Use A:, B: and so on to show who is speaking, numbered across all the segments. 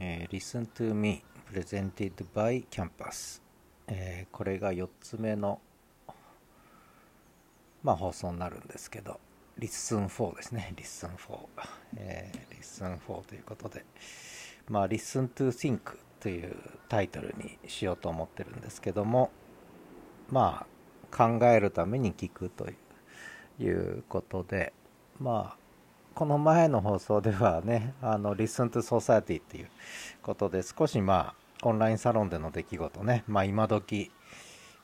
A: えー、Listen to Me Presented by Campus、えー、これが4つ目の、まあ、放送になるんですけど Listen 4ですね。Listen 4、えー、Listen 4ということで、まあ、Listen to Think というタイトルにしようと思ってるんですけどもまあ考えるために聞くということでまあこの前の放送ではね、あの、Listen to Society っていうことで、少しまあ、オンラインサロンでの出来事ね、まあ今時、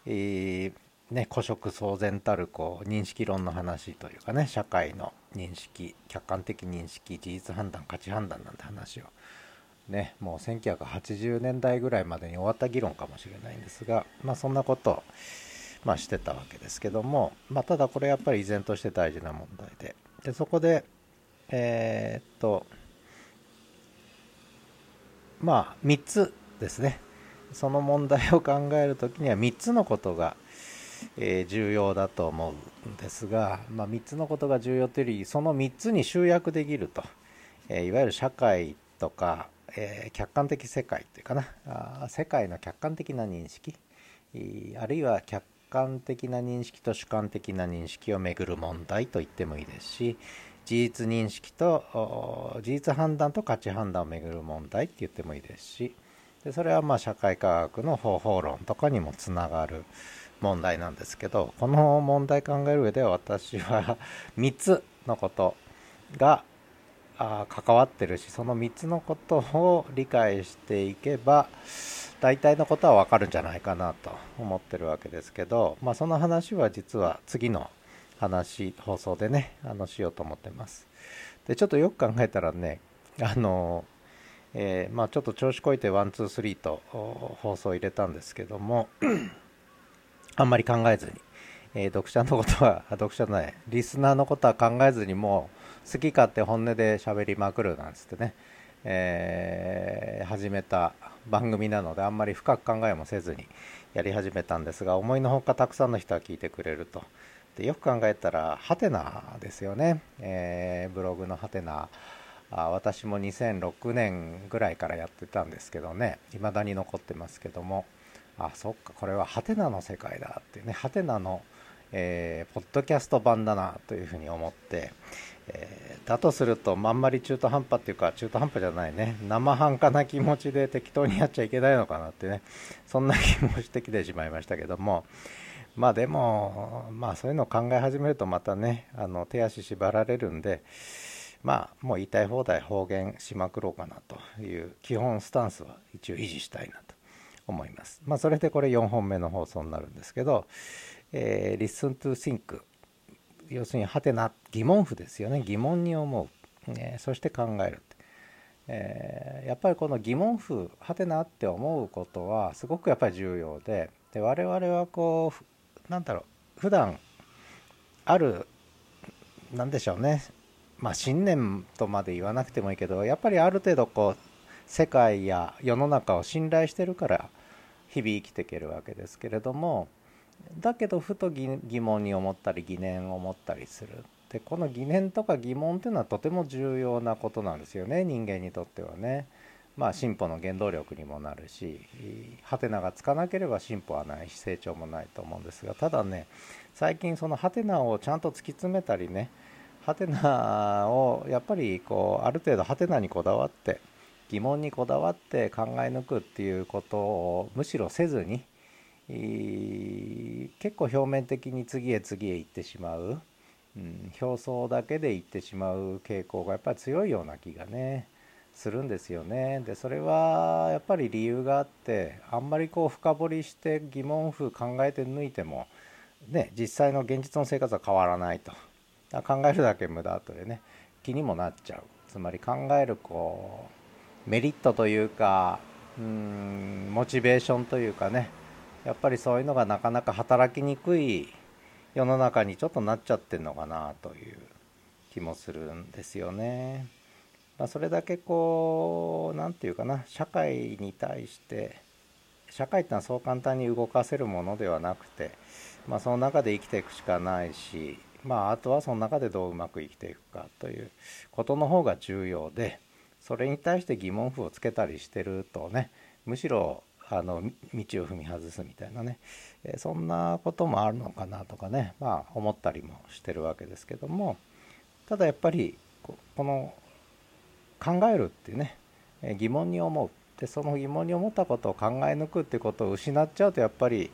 A: えー、ね、古色騒然たるこう認識論の話というかね、社会の認識、客観的認識、事実判断、価値判断なんて話を、ね、もう1980年代ぐらいまでに終わった議論かもしれないんですが、まあそんなことを、まあ、してたわけですけども、まあ、ただこれやっぱり依然として大事な問題ででそこでえー、っとまあ3つですね。その問題を考える時には3つのことが、えー、重要だと思うんですが、まあ、3つのことが重要というよりその3つに集約できると、えー、いわゆる社会とか、えー、客観的世界というかな。あ世界の客観的な認識。あるいは客観的な認識と主観的な認識をめぐる問題と言ってもいいですし、事実認識と事実判断と価値判断をめぐる問題って言ってもいいですしでそれはまあ社会科学の方法論とかにもつながる問題なんですけどこの問題考える上で私は 3つのことが関わってるしその3つのことを理解していけば大体のことはわかるんじゃないかなと思ってるわけですけど、まあ、その話は実は次の話放送でねあのしようと思ってます。でちょっとよく考えたらねあのえー、まあちょっと調子こいて one two three と放送入れたんですけども あんまり考えずに、えー、読者のことは 読者ないリスナーのことは考えずにもう好き勝手本音で喋りまくるなんつってね、えー、始めた番組なのであんまり深く考えもせずにやり始めたんですが思いのほかたくさんの人が聞いてくれると。でよく考えたらハテナですよね、えー、ブログのハテナ。あ私も2006年ぐらいからやってたんですけどね。未だに残ってますけども。あそっかこれはハテナの世界だってね。ハテナの、えー、ポッドキャスト版だなというふうに思って、えー、だとするとまんまり中途半端っていうか中途半端じゃないね。生半可な気持ちで適当にやっちゃいけないのかなってね。そんな気もしてきてしまいましたけども。まあでも、まあそういうのを考え始めるとまたね、あの手足縛られるんで、まあもう言いたい放題方言しまくろうかなという基本スタンスは一応維持したいなと思います。まあそれでこれ4本目の放送になるんですけど、えー、Listen to Think 要するにハテナ疑問符ですよね。疑問に思う、ね、そして考えるえー、やっぱりこの疑問符ハテナって思うことはすごくやっぱり重要でで我々はこうなんだろう普段あるなんでしょうねまあ信念とまで言わなくてもいいけどやっぱりある程度こう世界や世の中を信頼してるから日々生きていけるわけですけれどもだけどふと疑問に思ったり疑念を持ったりするでこの疑念とか疑問っていうのはとても重要なことなんですよね人間にとってはね。まあ、進歩の原動力にもなるしハテナがつかなければ進歩はないし成長もないと思うんですがただね最近そのハテナをちゃんと突き詰めたりねハテナをやっぱりこうある程度ハテナにこだわって疑問にこだわって考え抜くっていうことをむしろせずに結構表面的に次へ次へ行ってしまう、うん、表層だけで行ってしまう傾向がやっぱり強いような気がね。するんですよね。でそれはやっぱり理由があってあんまりこう深掘りして疑問符考えて抜いても、ね、実際の現実の生活は変わらないと考えるだけ無駄というね気にもなっちゃうつまり考えるこうメリットというかうんモチベーションというかねやっぱりそういうのがなかなか働きにくい世の中にちょっとなっちゃってるのかなという気もするんですよね。まあ、それだけこう何て言うかな社会に対して社会ってのはそう簡単に動かせるものではなくて、まあ、その中で生きていくしかないし、まあ、あとはその中でどううまく生きていくかということの方が重要でそれに対して疑問符をつけたりしてるとねむしろあの道を踏み外すみたいなね、えそんなこともあるのかなとかねまあ思ったりもしてるわけですけどもただやっぱりこの考えるっていうねえ疑問に思うでその疑問に思ったことを考え抜くっていうことを失っちゃうとやっぱり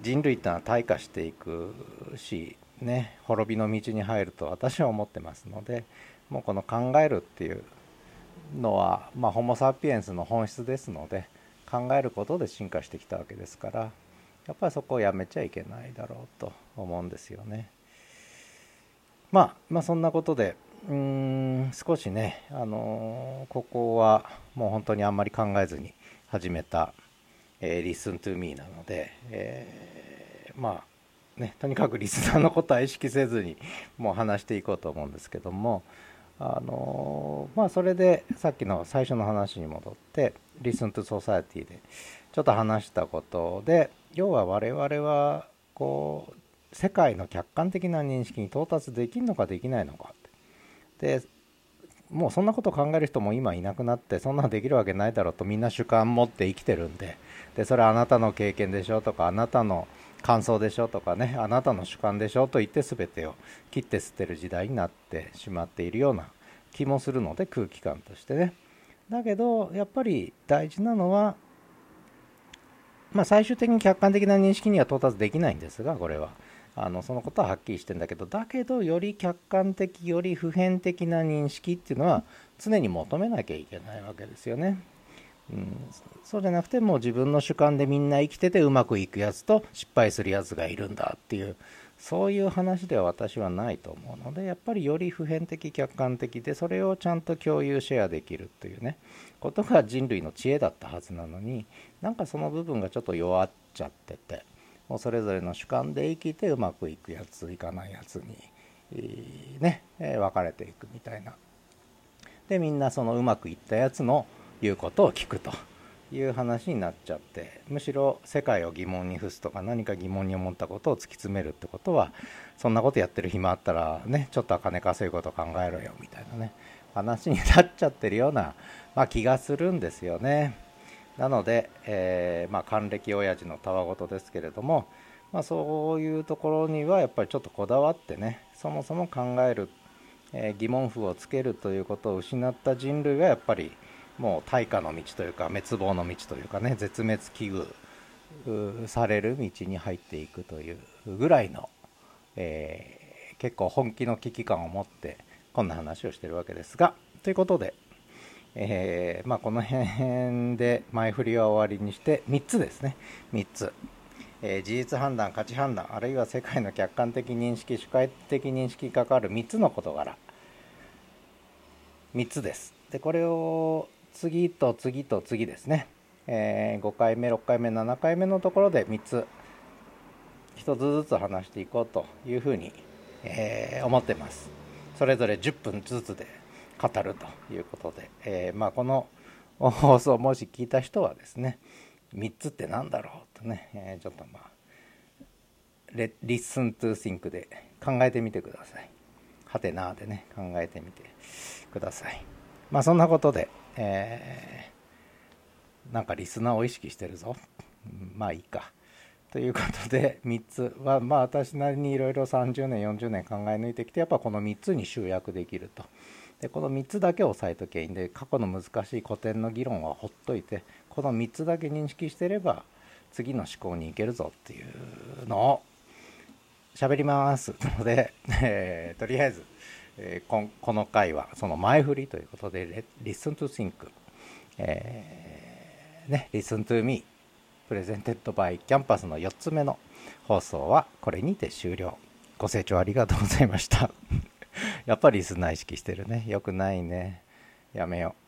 A: 人類ってのは退化していくしね滅びの道に入ると私は思ってますのでもうこの考えるっていうのは、まあ、ホモ・サピエンスの本質ですので考えることで進化してきたわけですからやっぱりそこをやめちゃいけないだろうと思うんですよね。まあ、まあそんなことでうん少しね、あの、ここはもう本当にあんまり考えずに始めた、えー、Listen to Me なので、えー、まあね、とにかくリスナーのことは意識せずにもう話していこうと思うんですけども、あのまあ、それでさっきの最初の話に戻って「Listen to Society」でちょっと話したことで要は我々はこう世界の客観的な認識に到達できるのかできないのか。でもうそんなこと考える人も今いなくなってそんなのできるわけないだろうとみんな主観持って生きてるんででそれはあなたの経験でしょとかあなたの感想でしょとかねあなたの主観でしょと言って全てを切って捨てる時代になってしまっているような気もするので空気感としてね。だけどやっぱり大事なのはまあ最終的に客観的な認識には到達できないんですがこれは。あのそのことははっきりしてんだけどだけどより客観的より普遍的な認識っていうのは常に求めなきゃいけないわけですよね。うん、そうじゃなくてもう自分の主観でみんな生きててうまくいくやつと失敗するやつがいるんだっていうそういう話では私はないと思うのでやっぱりより普遍的客観的でそれをちゃんと共有シェアできるというねことが人類の知恵だったはずなのになんかその部分がちょっと弱っちゃっててもうそれぞれの主観で生きてうまくいくやついかないやつにね分かれていくみたいなでみんなそのうまくいったやつの言うことを聞くという話になっちゃってむしろ世界を疑問に付すとか何か疑問に思ったことを突き詰めるってことはそんなことやってる暇あったらねちょっと金稼ぐこと考えろよみたいなね話になっちゃってるような、まあ、気がするんですよね。なので、えー、まあ、還暦親父のたわごとですけれども、まあ、そういうところにはやっぱりちょっとこだわってねそもそも考える、えー、疑問符をつけるということを失った人類がやっぱりもう大化の道というか滅亡の道というかね絶滅危惧される道に入っていくというぐらいの、えー、結構本気の危機感を持ってこんな話をしてるわけですがということで、えー、まあ、この辺で前振りは終わりにして3つですね。3つ、えー、事実判断価値判断あるいは世界の客観的認識主観的認識に関わる3つの事柄。3つです。でこれを次と次と次ですね、えー、5回目6回目7回目のところで3つ。1つずつ話していこうというふうに、えー、思ってます。それぞれ10分ずつで語るということで、えー、まあ、この放送もし聞いた人はですね3つって何だろうとね、えちょっとまあレ Listen to Think で考えてみてくださいはてなーでね考えてみてくださいまあそんなことでえー、なんかリスナーを意識してるぞ。まあいいか。ということで 3つはまあ私なりにいろいろ30年40年考え抜いてきてやっぱこの3つに集約できると。でこの3つだけ押さえとけいいんで過去の難しい古典の議論はほっといてこの3つだけ認識してれば次の思考に行けるぞっていうのを喋ります。ので、えー、とりあえずえー、ここの回はその前振りということで「Listen to Think」えー、ね「Listen to Me」 presented by キャンパスの4つ目の放送はこれにて終了。ご清聴ありがとうございました。やっぱりリスナー意識してるね。よくないね。やめよう。